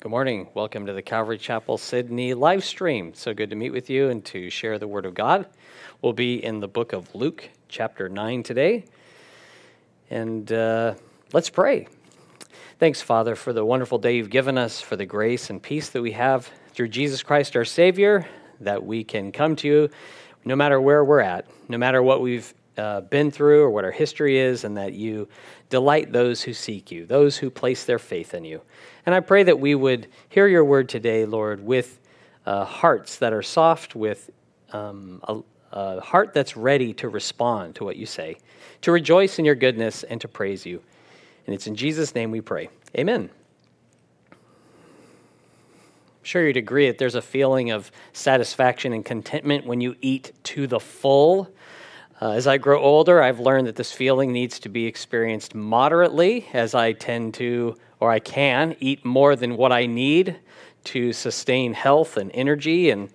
Good morning. Welcome to the Calvary Chapel Sydney live stream. So good to meet with you and to share the Word of God. We'll be in the book of Luke, chapter 9 today. And uh, let's pray. Thanks, Father, for the wonderful day you've given us, for the grace and peace that we have through Jesus Christ, our Savior, that we can come to you no matter where we're at, no matter what we've uh, been through or what our history is, and that you delight those who seek you, those who place their faith in you. And I pray that we would hear your word today, Lord, with uh, hearts that are soft, with um, a, a heart that's ready to respond to what you say, to rejoice in your goodness, and to praise you. And it's in Jesus' name we pray. Amen. I'm sure you'd agree that there's a feeling of satisfaction and contentment when you eat to the full. Uh, as I grow older, I've learned that this feeling needs to be experienced moderately, as I tend to, or I can, eat more than what I need to sustain health and energy. And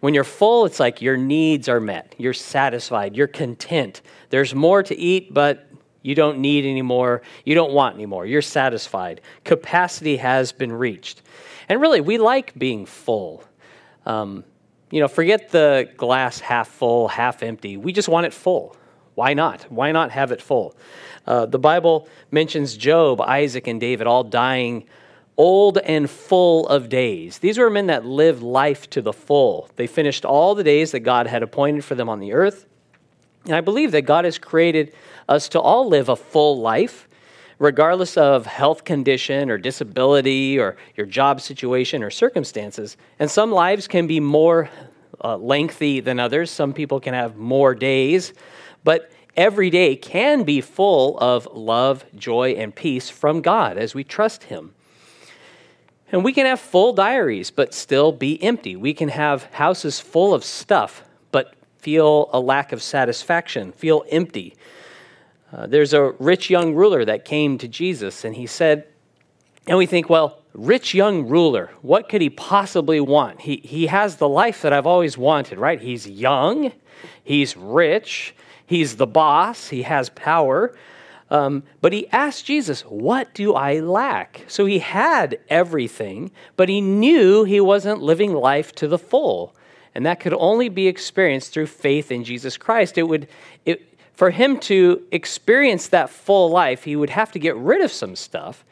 when you're full, it's like your needs are met. You're satisfied. You're content. There's more to eat, but you don't need any more. You don't want any more. You're satisfied. Capacity has been reached. And really, we like being full. Um, you know, forget the glass half full, half empty. We just want it full. Why not? Why not have it full? Uh, the Bible mentions Job, Isaac, and David all dying old and full of days. These were men that lived life to the full. They finished all the days that God had appointed for them on the earth. And I believe that God has created us to all live a full life regardless of health condition or disability or your job situation or circumstances. And some lives can be more uh, lengthy than others. Some people can have more days, but every day can be full of love, joy, and peace from God as we trust Him. And we can have full diaries, but still be empty. We can have houses full of stuff, but feel a lack of satisfaction, feel empty. Uh, there's a rich young ruler that came to Jesus, and he said, and we think, well, rich young ruler, what could he possibly want? He, he has the life that I've always wanted, right? He's young, he's rich, he's the boss, he has power. Um, but he asked Jesus, What do I lack? So he had everything, but he knew he wasn't living life to the full. And that could only be experienced through faith in Jesus Christ. It would, it, for him to experience that full life, he would have to get rid of some stuff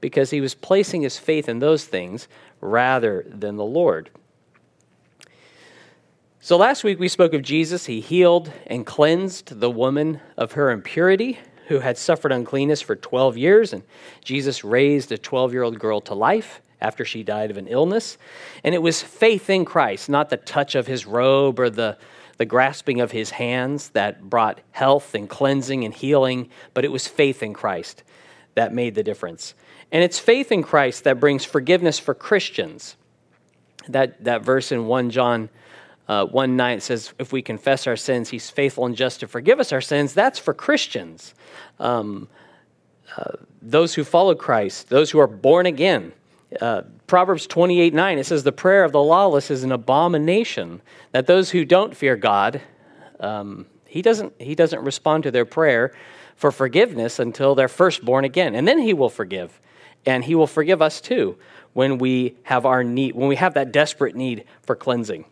because he was placing his faith in those things rather than the Lord. So last week we spoke of Jesus. He healed and cleansed the woman of her impurity who had suffered uncleanness for 12 years, and Jesus raised a 12 year old girl to life after she died of an illness. And it was faith in Christ, not the touch of his robe or the the grasping of his hands that brought health and cleansing and healing, but it was faith in Christ that made the difference. And it's faith in Christ that brings forgiveness for Christians. That, that verse in 1 John uh, 1 9 says, If we confess our sins, he's faithful and just to forgive us our sins. That's for Christians. Um, uh, those who follow Christ, those who are born again. Uh, Proverbs 28 9, it says, The prayer of the lawless is an abomination, that those who don't fear God, um, he, doesn't, he doesn't respond to their prayer for forgiveness until they're first born again. And then he will forgive. And he will forgive us too when we have our need, when we have that desperate need for cleansing.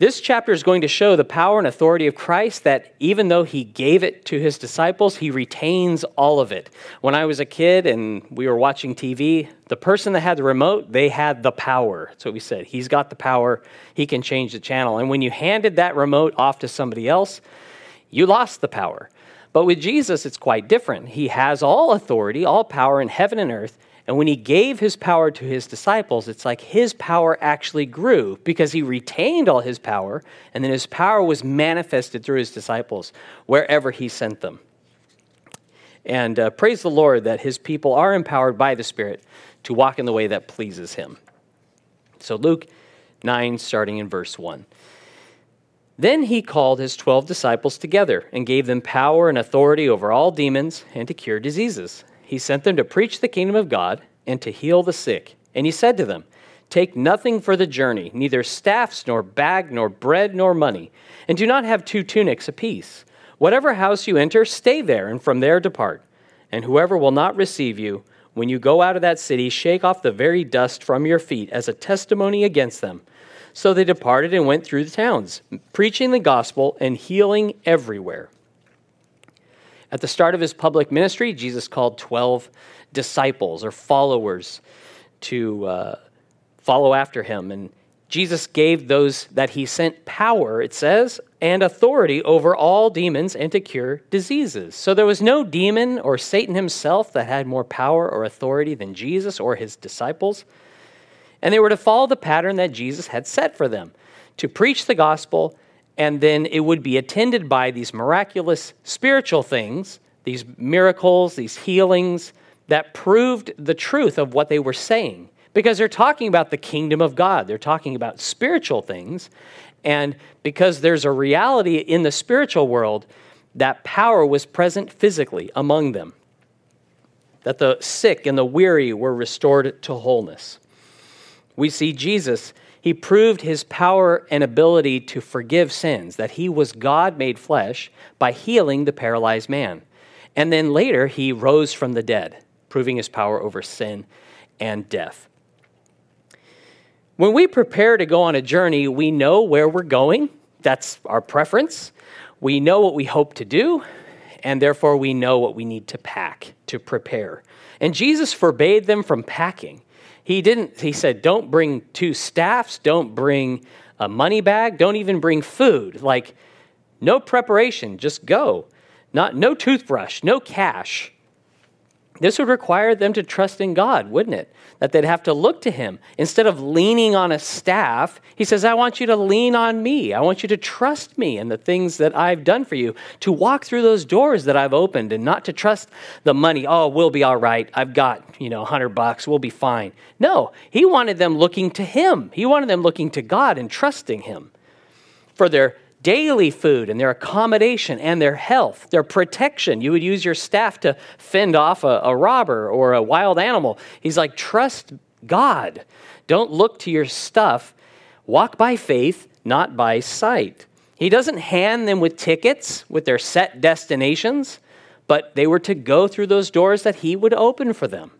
This chapter is going to show the power and authority of Christ that even though he gave it to his disciples, he retains all of it. When I was a kid and we were watching TV, the person that had the remote, they had the power. That's what we said. He's got the power, he can change the channel. And when you handed that remote off to somebody else, you lost the power. But with Jesus, it's quite different. He has all authority, all power in heaven and earth, and when he gave his power to his disciples, it's like his power actually grew because he retained all his power, and then his power was manifested through his disciples wherever he sent them. And uh, praise the Lord that his people are empowered by the Spirit to walk in the way that pleases him. So, Luke 9, starting in verse 1. Then he called his twelve disciples together and gave them power and authority over all demons and to cure diseases he sent them to preach the kingdom of God and to heal the sick. And he said to them, Take nothing for the journey, neither staffs, nor bag, nor bread, nor money, and do not have two tunics apiece. Whatever house you enter, stay there, and from there depart. And whoever will not receive you When you go out of that city, shake off the very dust from your feet as a testimony against them. So they departed and went through the towns, preaching the gospel and healing everywhere. At the start of his public ministry, Jesus called 12 disciples or followers to uh, follow after him. And Jesus gave those that he sent power, it says, and authority over all demons and to cure diseases. So there was no demon or Satan himself that had more power or authority than Jesus or his disciples. And they were to follow the pattern that Jesus had set for them to preach the gospel, and then it would be attended by these miraculous spiritual things, these miracles, these healings that proved the truth of what they were saying. Because they're talking about the kingdom of God, they're talking about spiritual things. And because there's a reality in the spiritual world, that power was present physically among them. That the sick and the weary were restored to wholeness. We see Jesus, he proved his power and ability to forgive sins, that he was God made flesh by healing the paralyzed man. And then later, he rose from the dead, proving his power over sin and death. When we prepare to go on a journey, we know where we're going. That's our preference. We know what we hope to do, and therefore we know what we need to pack to prepare. And Jesus forbade them from packing. He didn't, he said, don't bring two staffs, don't bring a money bag, don't even bring food. Like, no preparation, just go. Not, no toothbrush, no cash. This would require them to trust in God, wouldn't it? That they'd have to look to Him. Instead of leaning on a staff, He says, I want you to lean on me. I want you to trust me and the things that I've done for you, to walk through those doors that I've opened and not to trust the money. Oh, we'll be all right. I've got, you know, 100 bucks. We'll be fine. No, He wanted them looking to Him. He wanted them looking to God and trusting Him for their daily food and their accommodation and their health, their protection. You would use your staff to fend off a, a, robber or a wild animal. He's like, trust God. Don't look to your stuff. Walk by faith, not by sight. He doesn't hand them with tickets with their set destinations, but they were to go through those doors that he would open for them.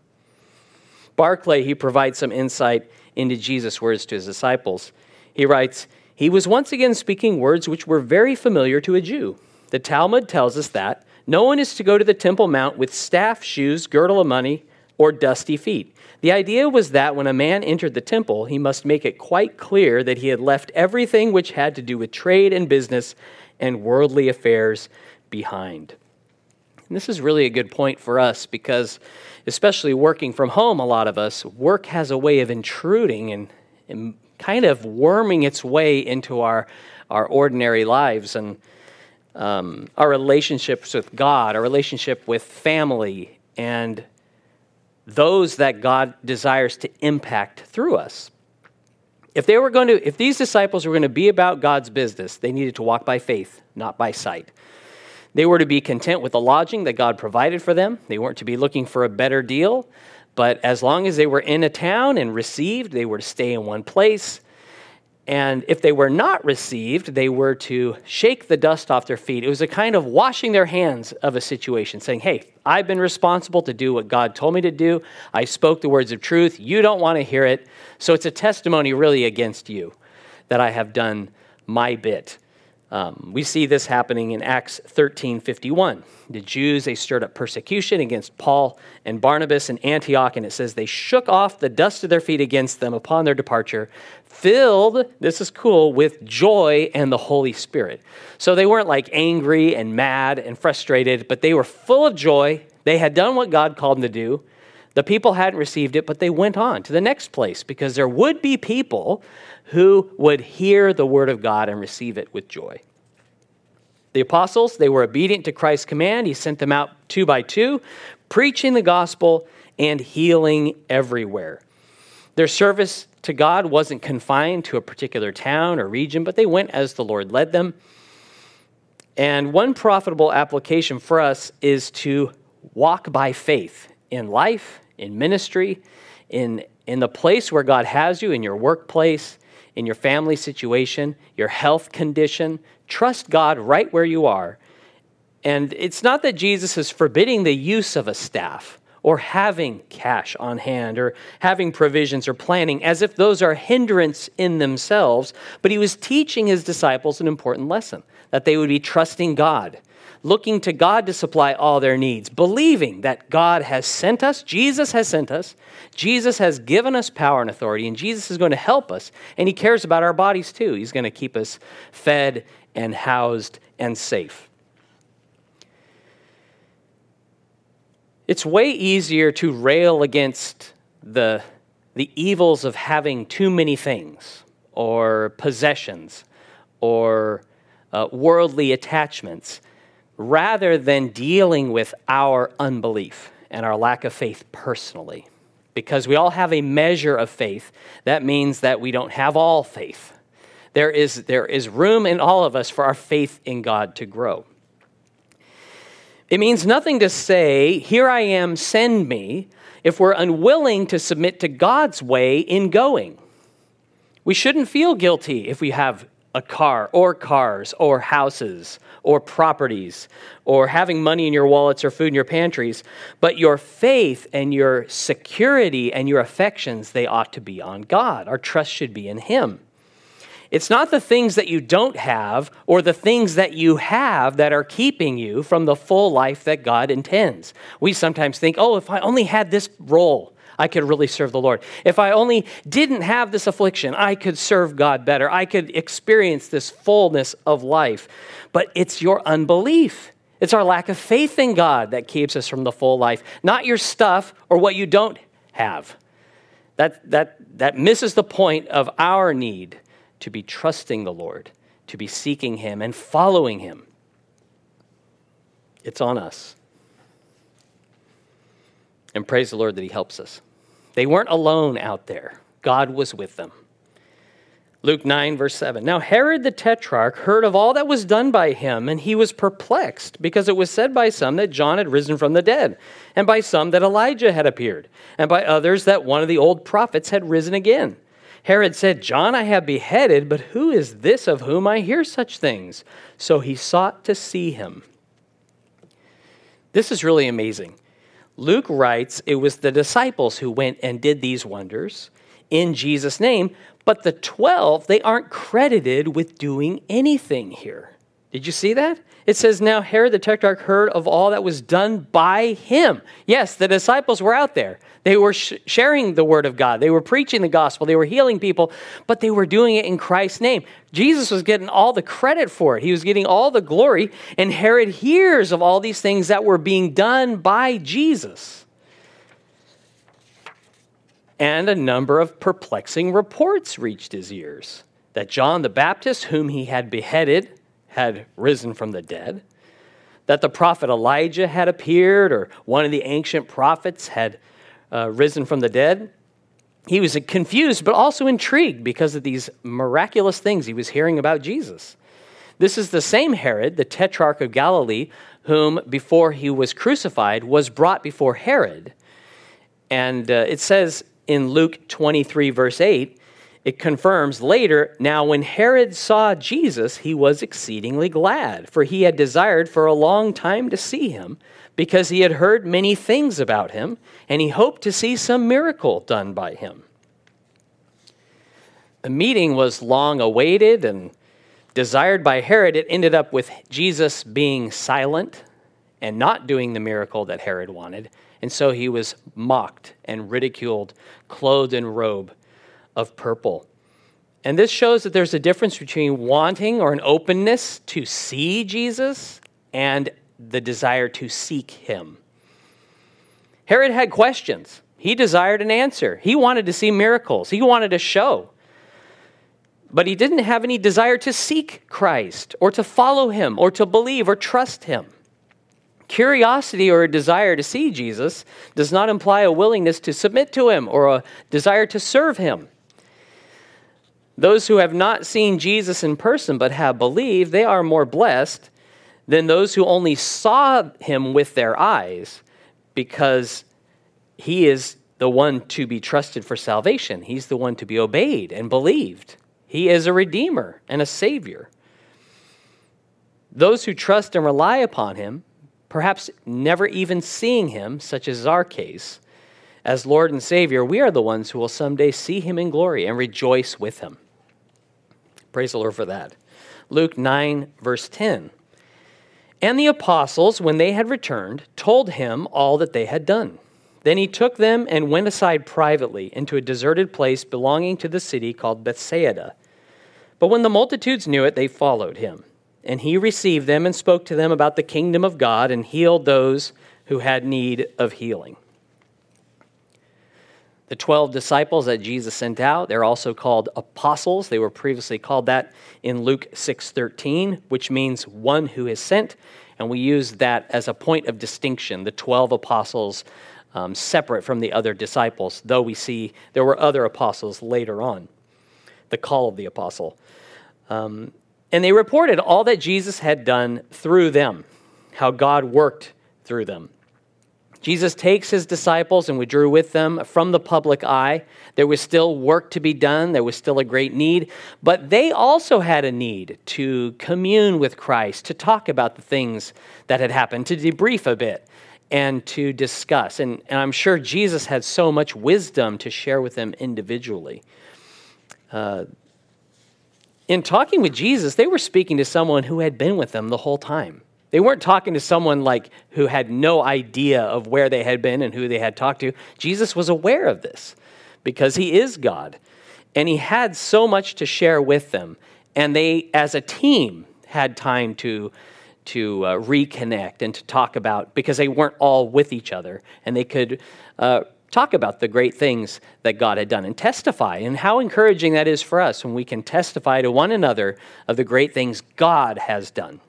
Barclay, he provides some insight into Jesus' words to his disciples. He writes, he was once again speaking words which were very familiar to a Jew. The Talmud tells us that no one is to go to the Temple Mount with staff, shoes, girdle of money, or dusty feet. The idea was that when a man entered the temple, he must make it quite clear that he had left everything which had to do with trade and business and worldly affairs behind. And this is really a good point for us because, especially working from home, a lot of us, work has a way of intruding and, and kind of worming its way into our, our ordinary lives and um, our relationships with God, our relationship with family, and those that God desires to impact through us. If they were going to, if these disciples were going to be about God's business, they needed to walk by faith, not by sight. They were to be content with the lodging that God provided for them. They weren't to be looking for a better deal. But as long as they were in a town and received, they were to stay in one place. And if they were not received, they were to shake the dust off their feet. It was a kind of washing their hands of a situation, saying, Hey, I've been responsible to do what God told me to do. I spoke the words of truth. You don't want to hear it. So it's a testimony really against you that I have done my bit. Um, we see this happening in Acts 13 51. The Jews, they stirred up persecution against Paul and Barnabas in Antioch, and it says they shook off the dust of their feet against them upon their departure, filled, this is cool, with joy and the Holy Spirit. So they weren't like angry and mad and frustrated, but they were full of joy. They had done what God called them to do. The people hadn't received it, but they went on to the next place because there would be people who would hear the word of God and receive it with joy. The apostles, they were obedient to Christ's command. He sent them out two by two, preaching the gospel and healing everywhere. Their service to God wasn't confined to a particular town or region, but they went as the Lord led them. And one profitable application for us is to walk by faith in life, in ministry, in, in the place where God has you, in your workplace, in your family situation, your health condition. Trust God right where you are. And it's not that Jesus is forbidding the use of a staff or having cash on hand or having provisions or planning as if those are hindrance in themselves, but he was teaching his disciples an important lesson that they would be trusting God, looking to God to supply all their needs, believing that God has sent us, Jesus has sent us, Jesus has given us power and authority, and Jesus is going to help us, and he cares about our bodies too. He's going to keep us fed and housed and safe. It's way easier to rail against the, the evils of having too many things or possessions or uh, worldly attachments rather than dealing with our unbelief and our lack of faith personally. Because we all have a measure of faith, that means that we don't have all faith. There is, there is room in all of us for our faith in God to grow. It means nothing to say, Here I am, send me, if we're unwilling to submit to God's way in going. We shouldn't feel guilty if we have a car or cars or houses or properties or having money in your wallets or food in your pantries, but your faith and your security and your affections, they ought to be on God. Our trust should be in Him. It's not the things that you don't have or the things that you have that are keeping you from the full life that God intends. We sometimes think, oh, if I only had this role, I could really serve the Lord. If I only didn't have this affliction, I could serve God better. I could experience this fullness of life. But it's your unbelief. It's our lack of faith in God that keeps us from the full life, not your stuff or what you don't have. That, that, that misses the point of our need to be trusting the Lord, to be seeking Him and following Him. It's on us. And praise the Lord that He helps us. They weren't alone out there, God was with them. Luke 9, verse 7. Now Herod the Tetrarch heard of all that was done by him, and he was perplexed, because it was said by some that John had risen from the dead, and by some that Elijah had appeared, and by others that one of the old prophets had risen again. Herod said, John I have beheaded, but who is this of whom I hear such things? So he sought to see him. This is really amazing. Luke writes it was the disciples who went and did these wonders in Jesus' name, but the 12, they aren't credited with doing anything here. Did you see that? It says, Now Herod the Tetrarch heard of all that was done by him. Yes, the disciples were out there. They were sh- sharing the word of God. They were preaching the gospel. They were healing people, but they were doing it in Christ's name. Jesus was getting all the credit for it. He was getting all the glory. And Herod hears of all these things that were being done by Jesus. And a number of perplexing reports reached his ears that John the Baptist, whom he had beheaded, had risen from the dead, that the prophet Elijah had appeared, or one of the ancient prophets had uh, risen from the dead. He was confused, but also intrigued because of these miraculous things he was hearing about Jesus. This is the same Herod, the tetrarch of Galilee, whom before he was crucified was brought before Herod. And uh, it says in Luke 23, verse 8, it confirms later, now when Herod saw Jesus, he was exceedingly glad, for he had desired for a long time to see him because he had heard many things about him, and he hoped to see some miracle done by him. The meeting was long awaited and desired by Herod. It ended up with Jesus being silent and not doing the miracle that Herod wanted. And so he was mocked and ridiculed, clothed in robe of purple. And this shows that there's a difference between wanting or an openness to see Jesus and the desire to seek him. Herod had questions. He desired an answer. He wanted to see miracles. He wanted a show. But he didn't have any desire to seek Christ or to follow him or to believe or trust him. Curiosity or a desire to see Jesus does not imply a willingness to submit to him or a desire to serve him. Those who have not seen Jesus in person but have believed, they are more blessed than those who only saw him with their eyes because he is the one to be trusted for salvation. He's the one to be obeyed and believed. He is a redeemer and a savior. Those who trust and rely upon him perhaps never even seeing him, such as our case, as Lord and Savior, we are the ones who will someday see him in glory and rejoice with him. Praise the Lord for that. Luke 9, verse 10. And the apostles, when they had returned, told him all that they had done. Then he took them and went aside privately into a deserted place belonging to the city called Bethsaida. But when the multitudes knew it, they followed him. And he received them and spoke to them about the kingdom of God and healed those who had need of healing. The 12 disciples that Jesus sent out, they're also called apostles. They were previously called that in Luke 6:13, which means one who is sent, and we use that as a point of distinction, the 12 apostles um, separate from the other disciples, though we see there were other apostles later on. The call of the apostle. Um, and they reported all that Jesus had done through them, how God worked through them. Jesus takes his disciples and withdrew with them from the public eye. There was still work to be done, there was still a great need, but they also had a need to commune with Christ, to talk about the things that had happened, to debrief a bit, and to discuss. And, and I'm sure Jesus had so much wisdom to share with them individually. Uh, in talking with Jesus, they were speaking to someone who had been with them the whole time. They weren't talking to someone like who had no idea of where they had been and who they had talked to. Jesus was aware of this because he is God. And he had so much to share with them. And they, as a team, had time to, to uh, reconnect and to talk about because they weren't all with each other. And they could uh, talk about the great things that God had done and testify. And how encouraging that is for us when we can testify to one another of the great things God has done.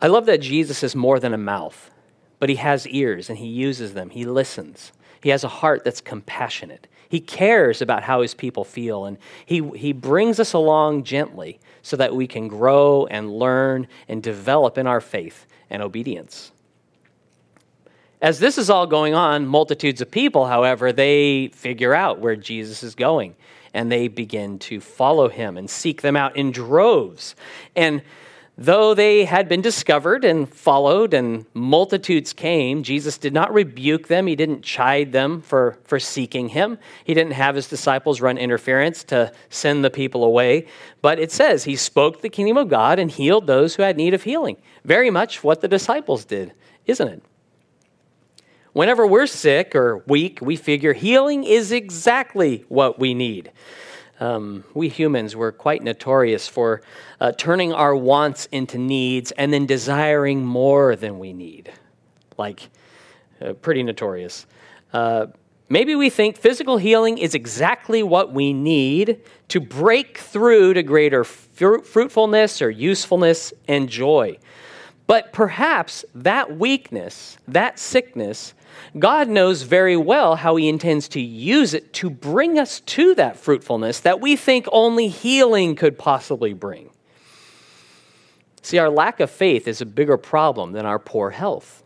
I love that Jesus is more than a mouth, but he has ears and he uses them. He listens. He has a heart that's compassionate. He cares about how his people feel, and he, he brings us along gently so that we can grow and learn and develop in our faith and obedience. As this is all going on, multitudes of people, however, they figure out where Jesus is going and they begin to follow him and seek them out in droves. And Though they had been discovered and followed, and multitudes came, Jesus did not rebuke them. He didn't chide them for, for seeking him. He didn't have his disciples run interference to send the people away. But it says he spoke the kingdom of God and healed those who had need of healing. Very much what the disciples did, isn't it? Whenever we're sick or weak, we figure healing is exactly what we need. Um, we humans were quite notorious for uh, turning our wants into needs and then desiring more than we need. Like, uh, pretty notorious. Uh, maybe we think physical healing is exactly what we need to break through to greater fru- fruitfulness or usefulness and joy. But perhaps that weakness, that sickness, God knows very well how He intends to use it to bring us to that fruitfulness that we think only healing could possibly bring. See, our lack of faith is a bigger problem than our poor health.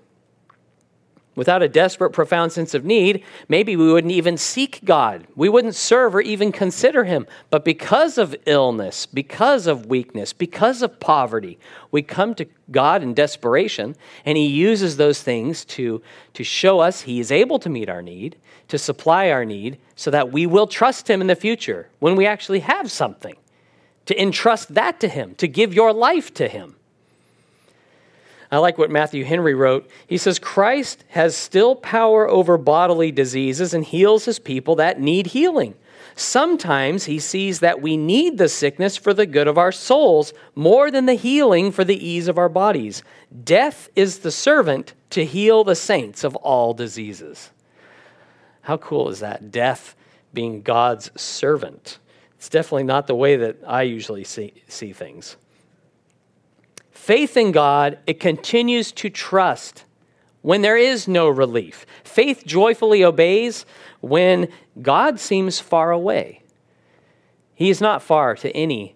Without a desperate, profound sense of need, maybe we wouldn't even seek God. We wouldn't serve or even consider Him. But because of illness, because of weakness, because of poverty, we come to God in desperation, and He uses those things to, to show us He is able to meet our need, to supply our need, so that we will trust Him in the future when we actually have something, to entrust that to Him, to give your life to Him. I like what Matthew Henry wrote. He says, Christ has still power over bodily diseases and heals his people that need healing. Sometimes he sees that we need the sickness for the good of our souls more than the healing for the ease of our bodies. Death is the servant to heal the saints of all diseases. How cool is that? Death being God's servant. It's definitely not the way that I usually see, see things faith in God, it continues to trust when there is no relief. Faith joyfully obeys when God seems far away. He is not far to any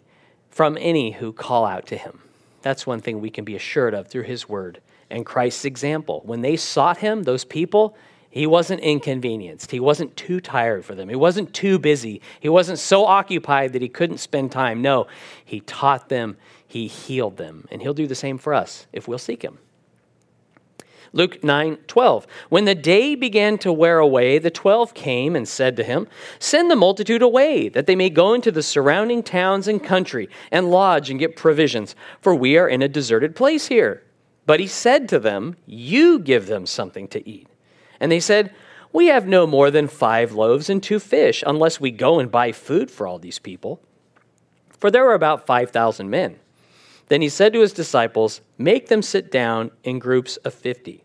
from any who call out to him. That's one thing we can be assured of through his word and Christ's example. When they sought him, those people, He wasn't inconvenienced. He wasn't too tired for them. He wasn't too busy. He wasn't so occupied that he couldn't spend time. No, he taught them, he healed them. And he'll do the same for us if we'll seek him. Luke 9 12. When the day began to wear away, the twelve came and said to him, Send the multitude away, that they may go into the surrounding towns and country and lodge and get provisions, for we are in a deserted place here. But he said to them, You give them something to eat. And they said, We have no more than five loaves and two fish, unless we go and buy food for all these people. For there were about 5,000 men. Then he said to his disciples, Make them sit down in groups of 50.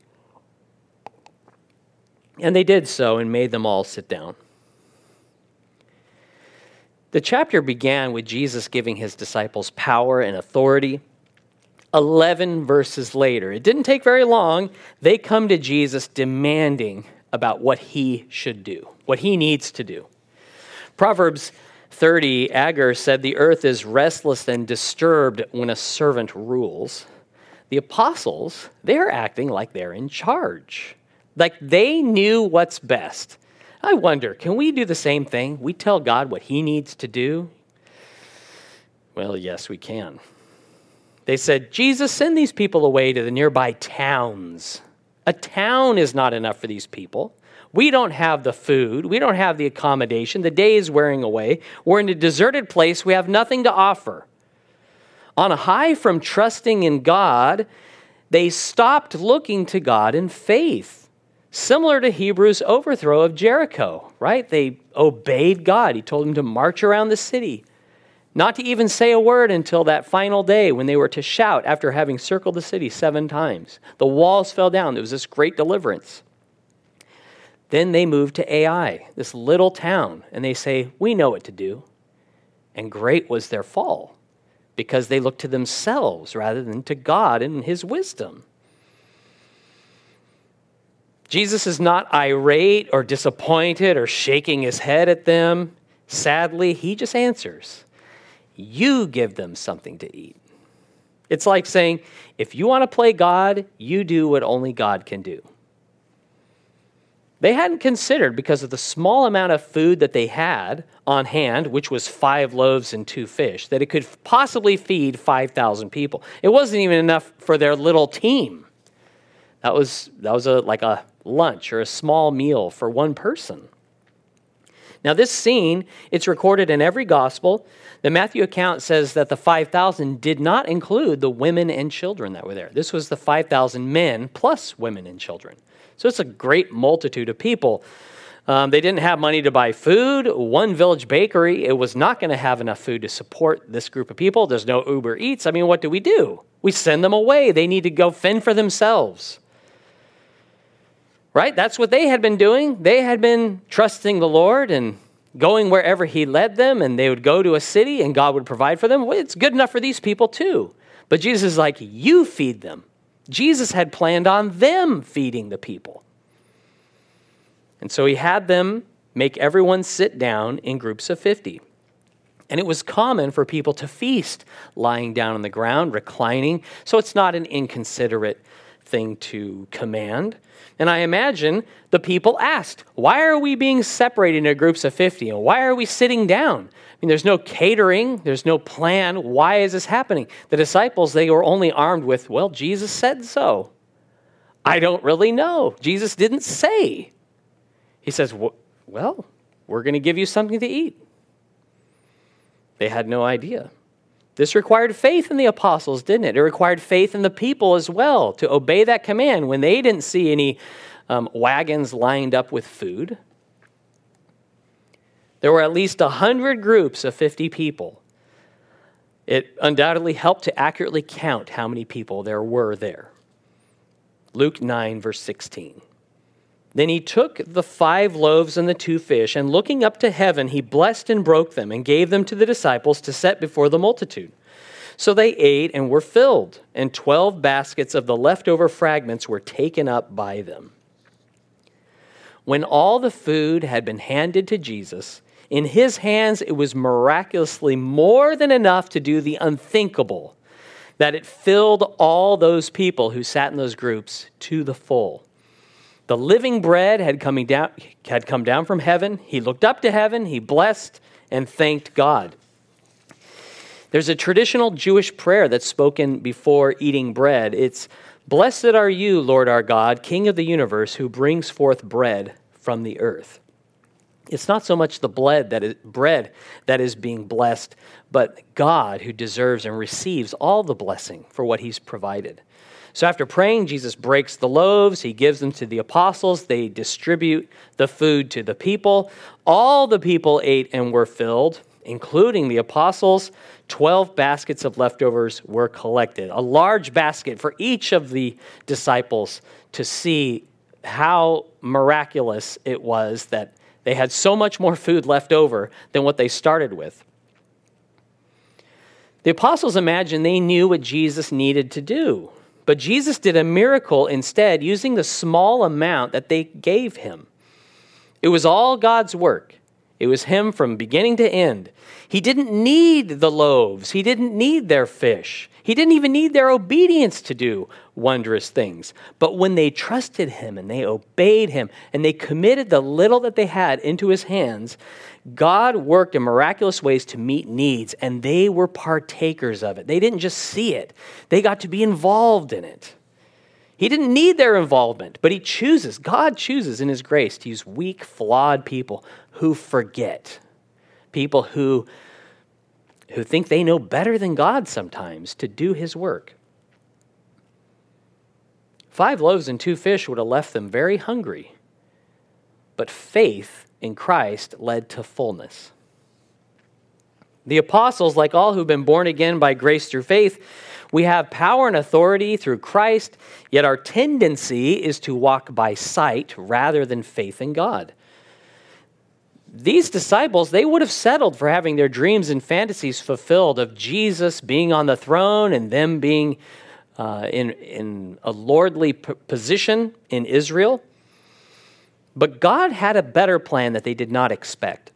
And they did so and made them all sit down. The chapter began with Jesus giving his disciples power and authority. 11 verses later, it didn't take very long, they come to Jesus demanding about what he should do, what he needs to do. Proverbs 30, Agur said, The earth is restless and disturbed when a servant rules. The apostles, they're acting like they're in charge. Like they knew what's best. I wonder, can we do the same thing? We tell God what He needs to do? Well, yes, we can. They said, Jesus, send these people away to the nearby towns. A town is not enough for these people. We don't have the food. We don't have the accommodation. The day is wearing away. We're in a deserted place. We have nothing to offer. On a high from trusting in God, they stopped looking to God in faith similar to Hebrews' overthrow of Jericho, right? They obeyed God. He told them to march around the city, not to even say a word until that final day when they were to shout after having circled the city seven times. The walls fell down. There was this great deliverance. Then they move to Ai, this little town, and they say, We know what to do. And great was their fall because they looked to themselves rather than to God and His wisdom. Jesus is not irate or disappointed or shaking his head at them. Sadly, he just answers, You give them something to eat. It's like saying, If you want to play God, you do what only God can do. They hadn't considered, because of the small amount of food that they had on hand, which was five loaves and two fish, that it could possibly feed 5,000 people. It wasn't even enough for their little team. That was, that was a, like a lunch or a small meal for one person. Now, this scene, it's recorded in every gospel. The Matthew account says that the 5,000 did not include the women and children that were there. This was the 5,000 men plus women and children. So it's a great multitude of people. Um, they didn't have money to buy food. One village bakery, it was not going to have enough food to support this group of people. There's no Uber Eats. I mean, what do we do? We send them away. They need to go fend for themselves right? That's what they had been doing. They had been trusting the Lord and going wherever He led them, and they would go to a city and God would provide for them. Well, it's good enough for these people too. But Jesus is like, You feed them. Jesus had planned on them feeding the people. And so He had them make everyone sit down in groups of 50. And it was common for people to feast lying down on the ground, reclining. So it's not an inconsiderate thing to command. And I imagine the people asked, Why are we being separated into groups of 50? And why are we sitting down? I mean, there's no catering, there's no plan. Why is this happening? The disciples, they were only armed with, Well, Jesus said so. I don't really know. Jesus didn't say. He says, Well, we're going to give you something to eat. They had no idea. This required faith in the apostles, didn't it? It required faith in the people as well to obey that command when they didn't see any um, wagons lined up with food. There were at least 100 groups of 50 people. It undoubtedly helped to accurately count how many people there were there. Luke 9, verse 16. Then he took the five loaves and the two fish, and looking up to heaven, he blessed and broke them and gave them to the disciples to set before the multitude. So they ate and were filled, and twelve baskets of the leftover fragments were taken up by them. When all the food had been handed to Jesus, in his hands it was miraculously more than enough to do the unthinkable, that it filled all those people who sat in those groups to the full. The living bread had, coming down, had come down from heaven. He looked up to heaven, he blessed and thanked God. There's a traditional Jewish prayer that's spoken before eating bread. It's, Blessed are you, Lord our God, King of the universe, who brings forth bread from the earth. It's not so much the bread that is, bread that is being blessed, but God who deserves and receives all the blessing for what he's provided. So after praying, Jesus breaks the loaves, he gives them to the apostles, they distribute the food to the people. All the people ate and were filled, including the apostles. 12 baskets of leftovers were collected, a large basket for each of the disciples to see how miraculous it was that they had so much more food left over than what they started with. The apostles imagined they knew what Jesus needed to do, but Jesus did a miracle instead using the small amount that they gave him. It was all God's work. It was him from beginning to end. He didn't need the loaves, he didn't need their fish. He didn't even need their obedience to do wondrous things. But when they trusted him and they obeyed him and they committed the little that they had into his hands, God worked in miraculous ways to meet needs, and they were partakers of it. They didn't just see it, they got to be involved in it. He didn't need their involvement, but he chooses, God chooses in his grace to use weak, flawed people who forget, people who, who think they know better than God sometimes to do his work. Five loaves and two fish would have left them very hungry, but faith in Christ led to fullness. The apostles, like all who've been born again by grace through faith, we have power and authority through Christ, yet our tendency is to walk by sight rather than faith in God. These disciples, they would have settled for having their dreams and fantasies fulfilled of Jesus being on the throne and them being uh, in, in a lordly p- position in Israel. But God had a better plan that they did not expect.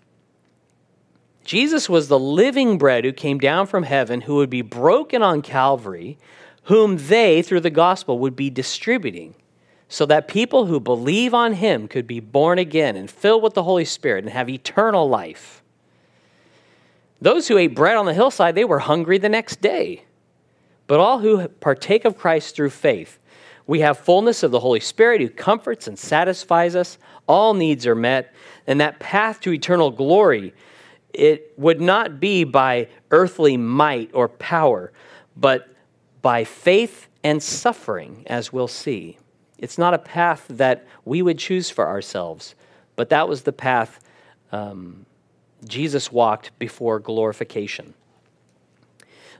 Jesus was the living bread who came down from heaven, who would be broken on Calvary, whom they, through the gospel, would be distributing, so that people who believe on him could be born again and filled with the Holy Spirit and have eternal life. Those who ate bread on the hillside, they were hungry the next day. But all who partake of Christ through faith, we have fullness of the Holy Spirit who comforts and satisfies us. All needs are met. And that path to eternal glory it would not be by earthly might or power, but by faith and suffering, as we'll see. It's not a path that we would choose for ourselves, but that was the path um, Jesus walked before glorification.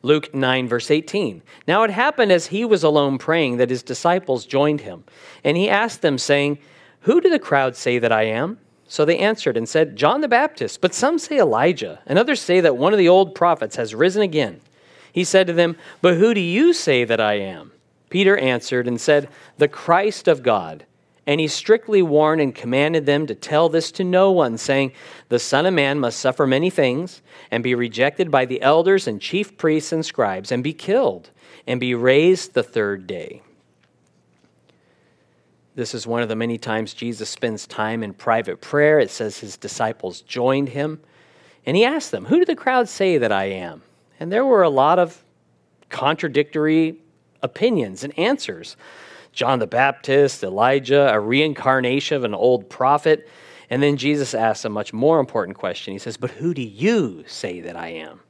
Luke 9, verse 18. Now it happened as he was alone praying that his disciples joined him. And he asked them, saying, Who do the crowd say that I am? So they answered and said, John the Baptist, but some say Elijah, and others say that one of the old prophets has risen again. He said to them, But who do you say that I am? Peter answered and said, The Christ of God. And he strictly warned and commanded them to tell this to no one, saying, The Son of Man must suffer many things, and be rejected by the elders and chief priests and scribes, and be killed, and be raised the third day. This is one of the many times Jesus spends time in private prayer. It says his disciples joined him. And he asked them, Who do the crowd say that I am? And there were a lot of contradictory opinions and answers. John the Baptist, Elijah, a reincarnation of an old prophet. And then Jesus asks a much more important question. He says, But who do you say that I am?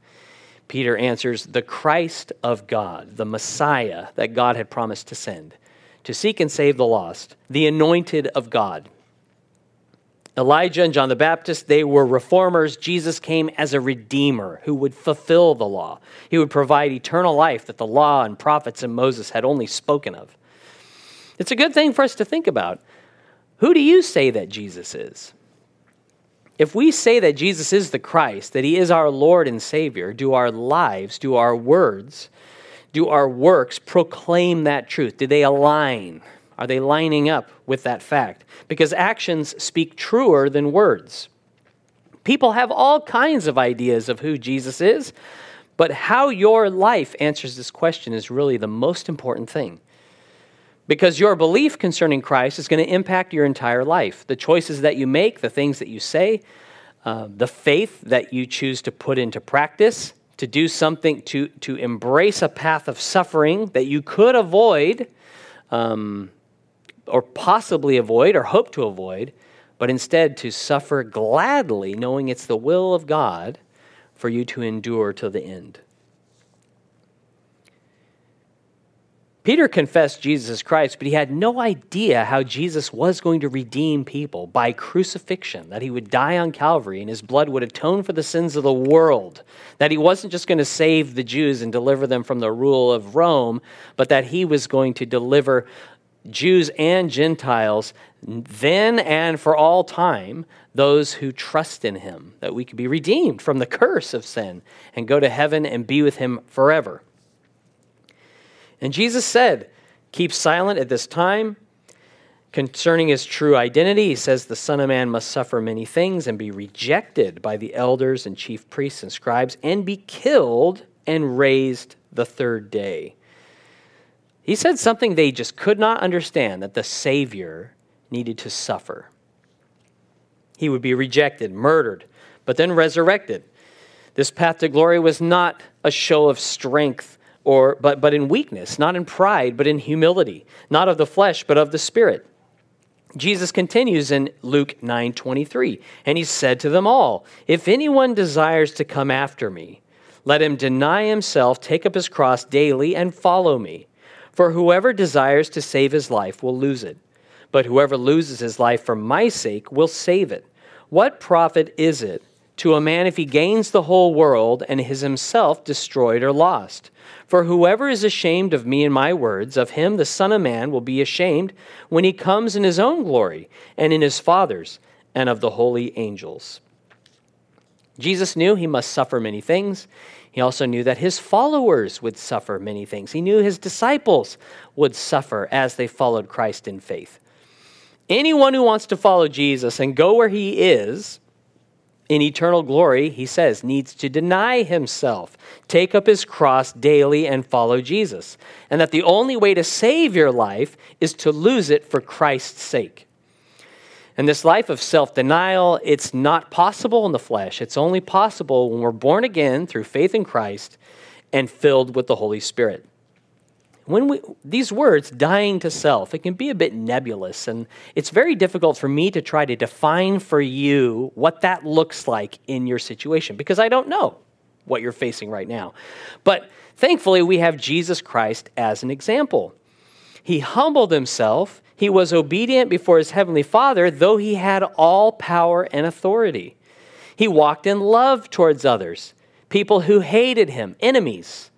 Peter answers, The Christ of God, the Messiah that God had promised to send to seek and save the lost, the anointed of God. Elijah and John the Baptist, they were reformers. Jesus came as a redeemer who would fulfill the law. He would provide eternal life that the law and prophets and Moses had only spoken of. It's a good thing for us to think about. Who do you say that Jesus is? If we say that Jesus is the Christ, that he is our Lord and Savior, do our lives, do our words, do our works proclaim that truth? Do they align? Are they lining up with that fact? Because actions speak truer than words. People have all kinds of ideas of who Jesus is, but how your life answers this question is really the most important thing. Because your belief concerning Christ is going to impact your entire life. The choices that you make, the things that you say, uh, the faith that you choose to put into practice, to do something, to, to embrace a path of suffering that you could avoid, um, or possibly avoid, or hope to avoid, but instead to suffer gladly, knowing it's the will of God for you to endure to the end. Peter confessed Jesus Christ, but he had no idea how Jesus was going to redeem people by crucifixion, that he would die on Calvary and his blood would atone for the sins of the world, that he wasn't just going to save the Jews and deliver them from the rule of Rome, but that he was going to deliver Jews and Gentiles then and for all time, those who trust in him, that we could be redeemed from the curse of sin and go to heaven and be with him forever. And Jesus said, Keep silent at this time. Concerning his true identity, he says the Son of Man must suffer many things and be rejected by the elders and chief priests and scribes and be killed and raised the third day. He said something they just could not understand that the Savior needed to suffer. He would be rejected, murdered, but then resurrected. This path to glory was not a show of strength or but, but in weakness, not in pride, but in humility, not of the flesh, but of the spirit. Jesus continues in Luke 9:23, and he said to them all, "If anyone desires to come after me, let him deny himself, take up his cross daily and follow me. For whoever desires to save his life will lose it, but whoever loses his life for my sake will save it. What profit is it to a man if he gains the whole world and is himself destroyed or lost?" For whoever is ashamed of me and my words, of him the Son of Man will be ashamed when he comes in his own glory and in his Father's and of the holy angels. Jesus knew he must suffer many things. He also knew that his followers would suffer many things. He knew his disciples would suffer as they followed Christ in faith. Anyone who wants to follow Jesus and go where he is, in eternal glory, he says, needs to deny himself, take up his cross daily, and follow Jesus. And that the only way to save your life is to lose it for Christ's sake. And this life of self denial, it's not possible in the flesh. It's only possible when we're born again through faith in Christ and filled with the Holy Spirit when we, these words, dying to self, it can be a bit nebulous, and it's very difficult for me to try to define for you what that looks like in your situation because I don't know what you're facing right now. But thankfully, we have Jesus Christ as an example. He humbled himself, he was obedient before his heavenly Father, though he had all power and authority. He walked in love towards others, people who hated him, enemies.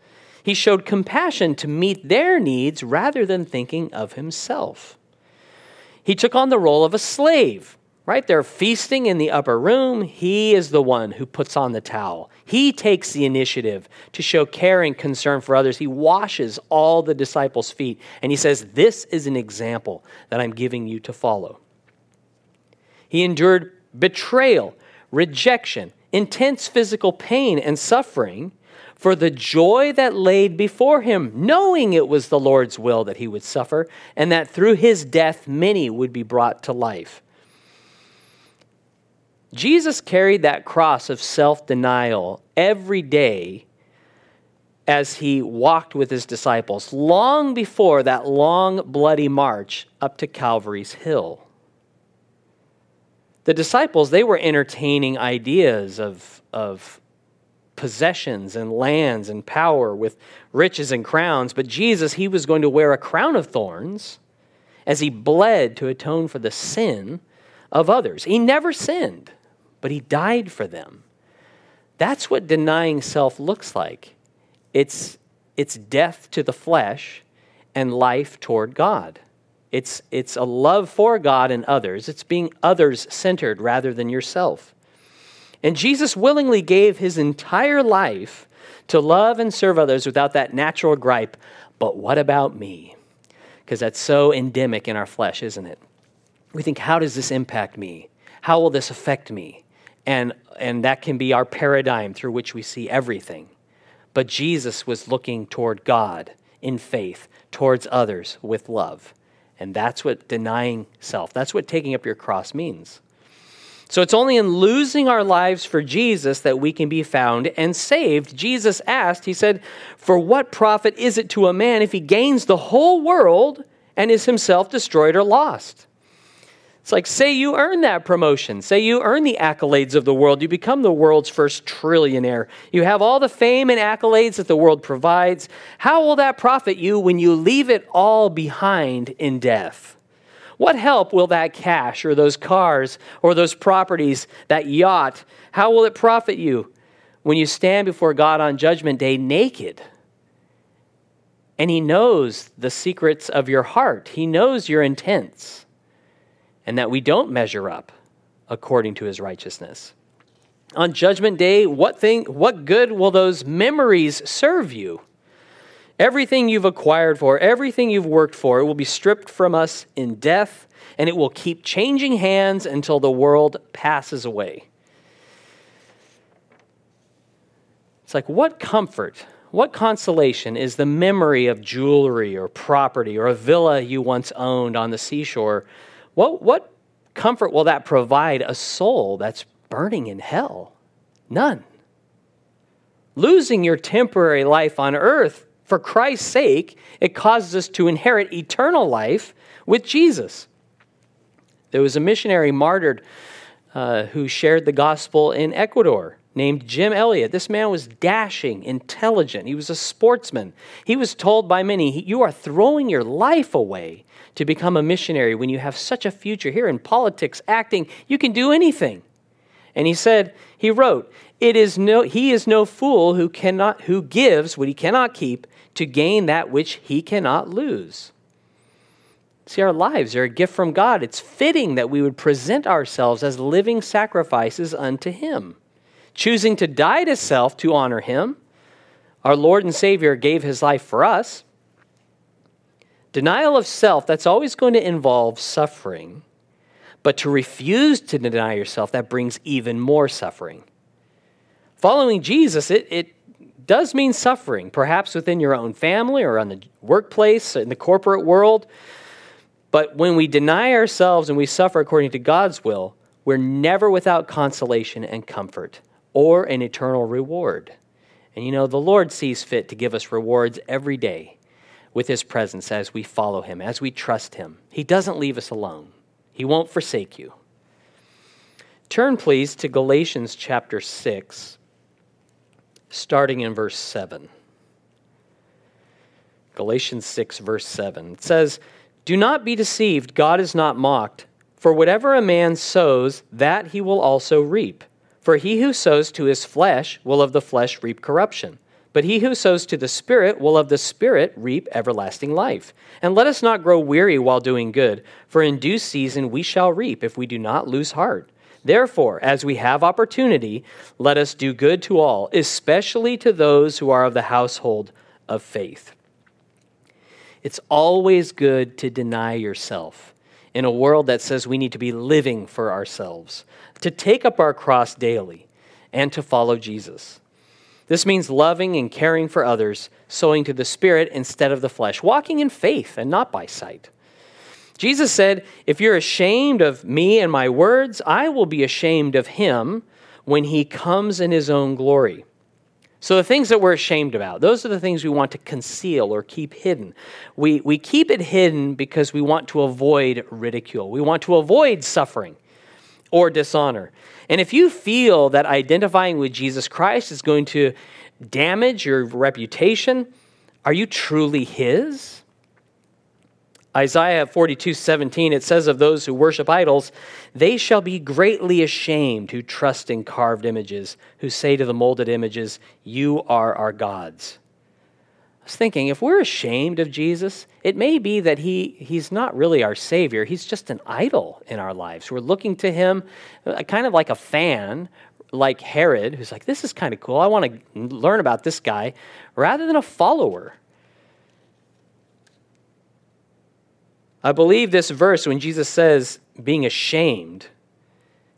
He showed compassion to meet their needs rather than thinking of himself. He took on the role of a slave, right? They're feasting in the upper room. He is the one who puts on the towel. He takes the initiative to show care and concern for others. He washes all the disciples' feet. And he says, This is an example that I'm giving you to follow. He endured betrayal, rejection, intense physical pain and suffering for the joy that laid before him, knowing it was the Lord's will that he would suffer, and that through his death many would be brought to life. Jesus carried that cross of self denial every day as he walked with his disciples, long before that long, bloody march up to Calvary's Hill. The disciples, they were entertaining ideas of, of possessions and lands and power, with riches and crowns. But Jesus, he was going to wear a crown of thorns as he bled to atone for the sin of others. He never sinned, but he died for them. That's what denying self looks like. It's, it's death to the flesh and life toward God. It's, it's a love for God and others. It's being others centered rather than yourself. And Jesus willingly gave his entire life to love and serve others without that natural gripe, but what about me? Because that's so endemic in our flesh, isn't it? We think, how does this impact me? How will this affect me? And, and that can be our paradigm through which we see everything. But Jesus was looking toward God in faith towards others with love. And that's what denying self, that's what taking up your cross means. So it's only in losing our lives for Jesus that we can be found and saved. Jesus asked, He said, For what profit is it to a man if he gains the whole world and is himself destroyed or lost? It's like, say you earn that promotion. Say you earn the accolades of the world. You become the world's first trillionaire. You have all the fame and accolades that the world provides. How will that profit you when you leave it all behind in death? What help will that cash or those cars or those properties, that yacht, how will it profit you when you stand before God on Judgment Day naked? And He knows the secrets of your heart, He knows your intents and that we don't measure up according to his righteousness. On judgment day, what thing what good will those memories serve you? Everything you've acquired for, everything you've worked for, it will be stripped from us in death, and it will keep changing hands until the world passes away. It's like, what comfort, what consolation is the memory of jewelry or property or a villa you once owned on the seashore what, what comfort will that provide a soul that's burning in hell? None. Losing your temporary life on earth for Christ's sake, it causes us to inherit eternal life with Jesus. There was a missionary martyred uh, who shared the gospel in Ecuador named Jim Elliot. This man was dashing, intelligent. He was a sportsman. He was told by many, You are throwing your life away to become a missionary when you have such a future here in politics, acting, you can do anything. And he said, he wrote, it is no, he is no fool who, cannot, who gives what he cannot keep to gain that which he cannot lose. See, our lives are a gift from God. It's fitting that we would present ourselves as living sacrifices unto Him, choosing to die to self to honor Him. Our Lord and Savior gave His life for us. Denial of self, that's always going to involve suffering. But to refuse to deny yourself, that brings even more suffering. Following Jesus, it, it does mean suffering, perhaps within your own family or on the workplace, in the corporate world. But when we deny ourselves and we suffer according to God's will, we're never without consolation and comfort or an eternal reward. And you know, the Lord sees fit to give us rewards every day with his presence as we follow him, as we trust him. He doesn't leave us alone, he won't forsake you. Turn, please, to Galatians chapter 6, starting in verse 7. Galatians 6, verse 7. It says, Do not be deceived, God is not mocked. For whatever a man sows, that he will also reap. For he who sows to his flesh will of the flesh reap corruption. But he who sows to the Spirit will of the Spirit reap everlasting life. And let us not grow weary while doing good, for in due season we shall reap if we do not lose heart. Therefore, as we have opportunity, let us do good to all, especially to those who are of the household of faith. It's always good to deny yourself in a world that says we need to be living for ourselves, to take up our cross daily, and to follow Jesus. This means loving and caring for others, sowing to the Spirit instead of the flesh, walking in faith and not by sight. Jesus said, If you're ashamed of me and my words, I will be ashamed of him when he comes in his own glory. So, the things that we're ashamed about, those are the things we want to conceal or keep hidden. We, we keep it hidden because we want to avoid ridicule, we want to avoid suffering or dishonor. And if you feel that identifying with Jesus Christ is going to damage your reputation, are you truly His? Isaiah 42 17, it says of those who worship idols, they shall be greatly ashamed who trust in carved images, who say to the molded images, You are our gods I was thinking if we're ashamed of Jesus, it may be that he, he's not really our Savior. He's just an idol in our lives. We're looking to him uh, kind of like a fan, like Herod, who's like, this is kind of cool. I want to learn about this guy, rather than a follower. I believe this verse when Jesus says being ashamed,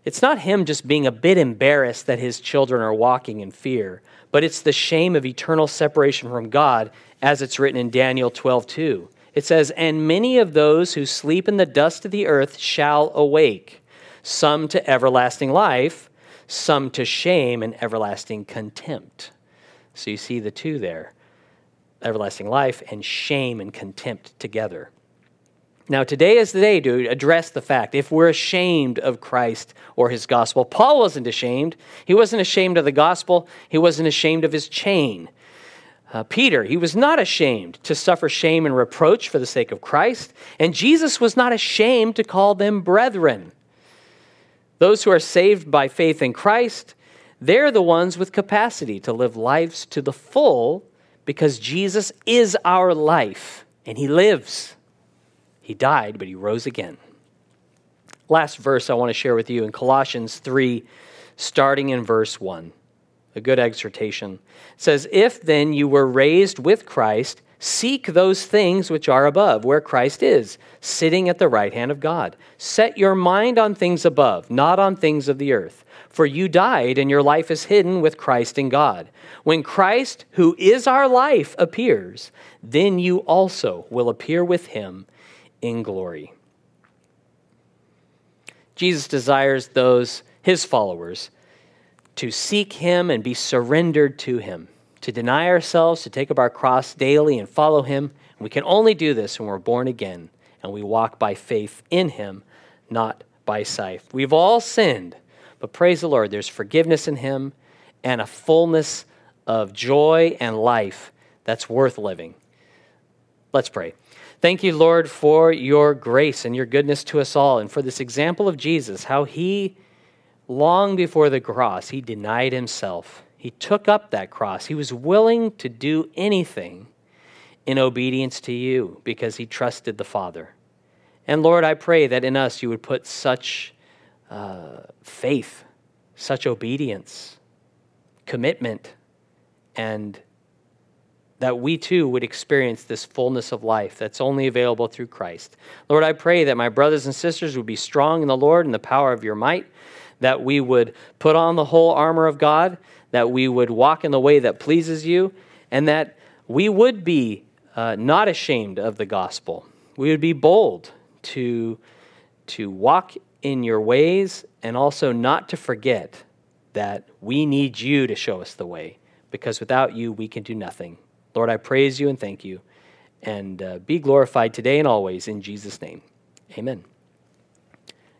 it's not him just being a bit embarrassed that his children are walking in fear but it's the shame of eternal separation from God as it's written in Daniel 12 2. It says, And many of those who sleep in the dust of the earth shall awake, some to everlasting life, some to shame and everlasting contempt. So you see the two there everlasting life and shame and contempt together. Now, today is the day to address the fact if we're ashamed of Christ or his gospel. Paul wasn't ashamed. He wasn't ashamed of the gospel, he wasn't ashamed of his chain. Uh, Peter, he was not ashamed to suffer shame and reproach for the sake of Christ, and Jesus was not ashamed to call them brethren. Those who are saved by faith in Christ, they're the ones with capacity to live lives to the full because Jesus is our life and he lives. He died, but he rose again. Last verse I want to share with you in Colossians 3, starting in verse 1 a good exhortation. It says, If then you were raised with Christ, seek those things which are above, where Christ is, sitting at the right hand of God. Set your mind on things above, not on things of the earth. For you died, and your life is hidden with Christ in God. When Christ, who is our life, appears, then you also will appear with him in glory. Jesus desires those, his followers, to seek Him and be surrendered to Him, to deny ourselves, to take up our cross daily and follow Him. And we can only do this when we're born again and we walk by faith in Him, not by sight. We've all sinned, but praise the Lord, there's forgiveness in Him and a fullness of joy and life that's worth living. Let's pray. Thank you, Lord, for your grace and your goodness to us all, and for this example of Jesus, how he long before the cross, he denied himself. He took up that cross. He was willing to do anything in obedience to you because he trusted the Father. And Lord, I pray that in us you would put such uh, faith, such obedience, commitment, and that we too would experience this fullness of life that's only available through Christ. Lord, I pray that my brothers and sisters would be strong in the Lord and the power of your might that we would put on the whole armor of God, that we would walk in the way that pleases you, and that we would be uh, not ashamed of the gospel. We would be bold to, to walk in your ways and also not to forget that we need you to show us the way, because without you, we can do nothing. Lord, I praise you and thank you, and uh, be glorified today and always in Jesus' name. Amen.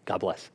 God bless.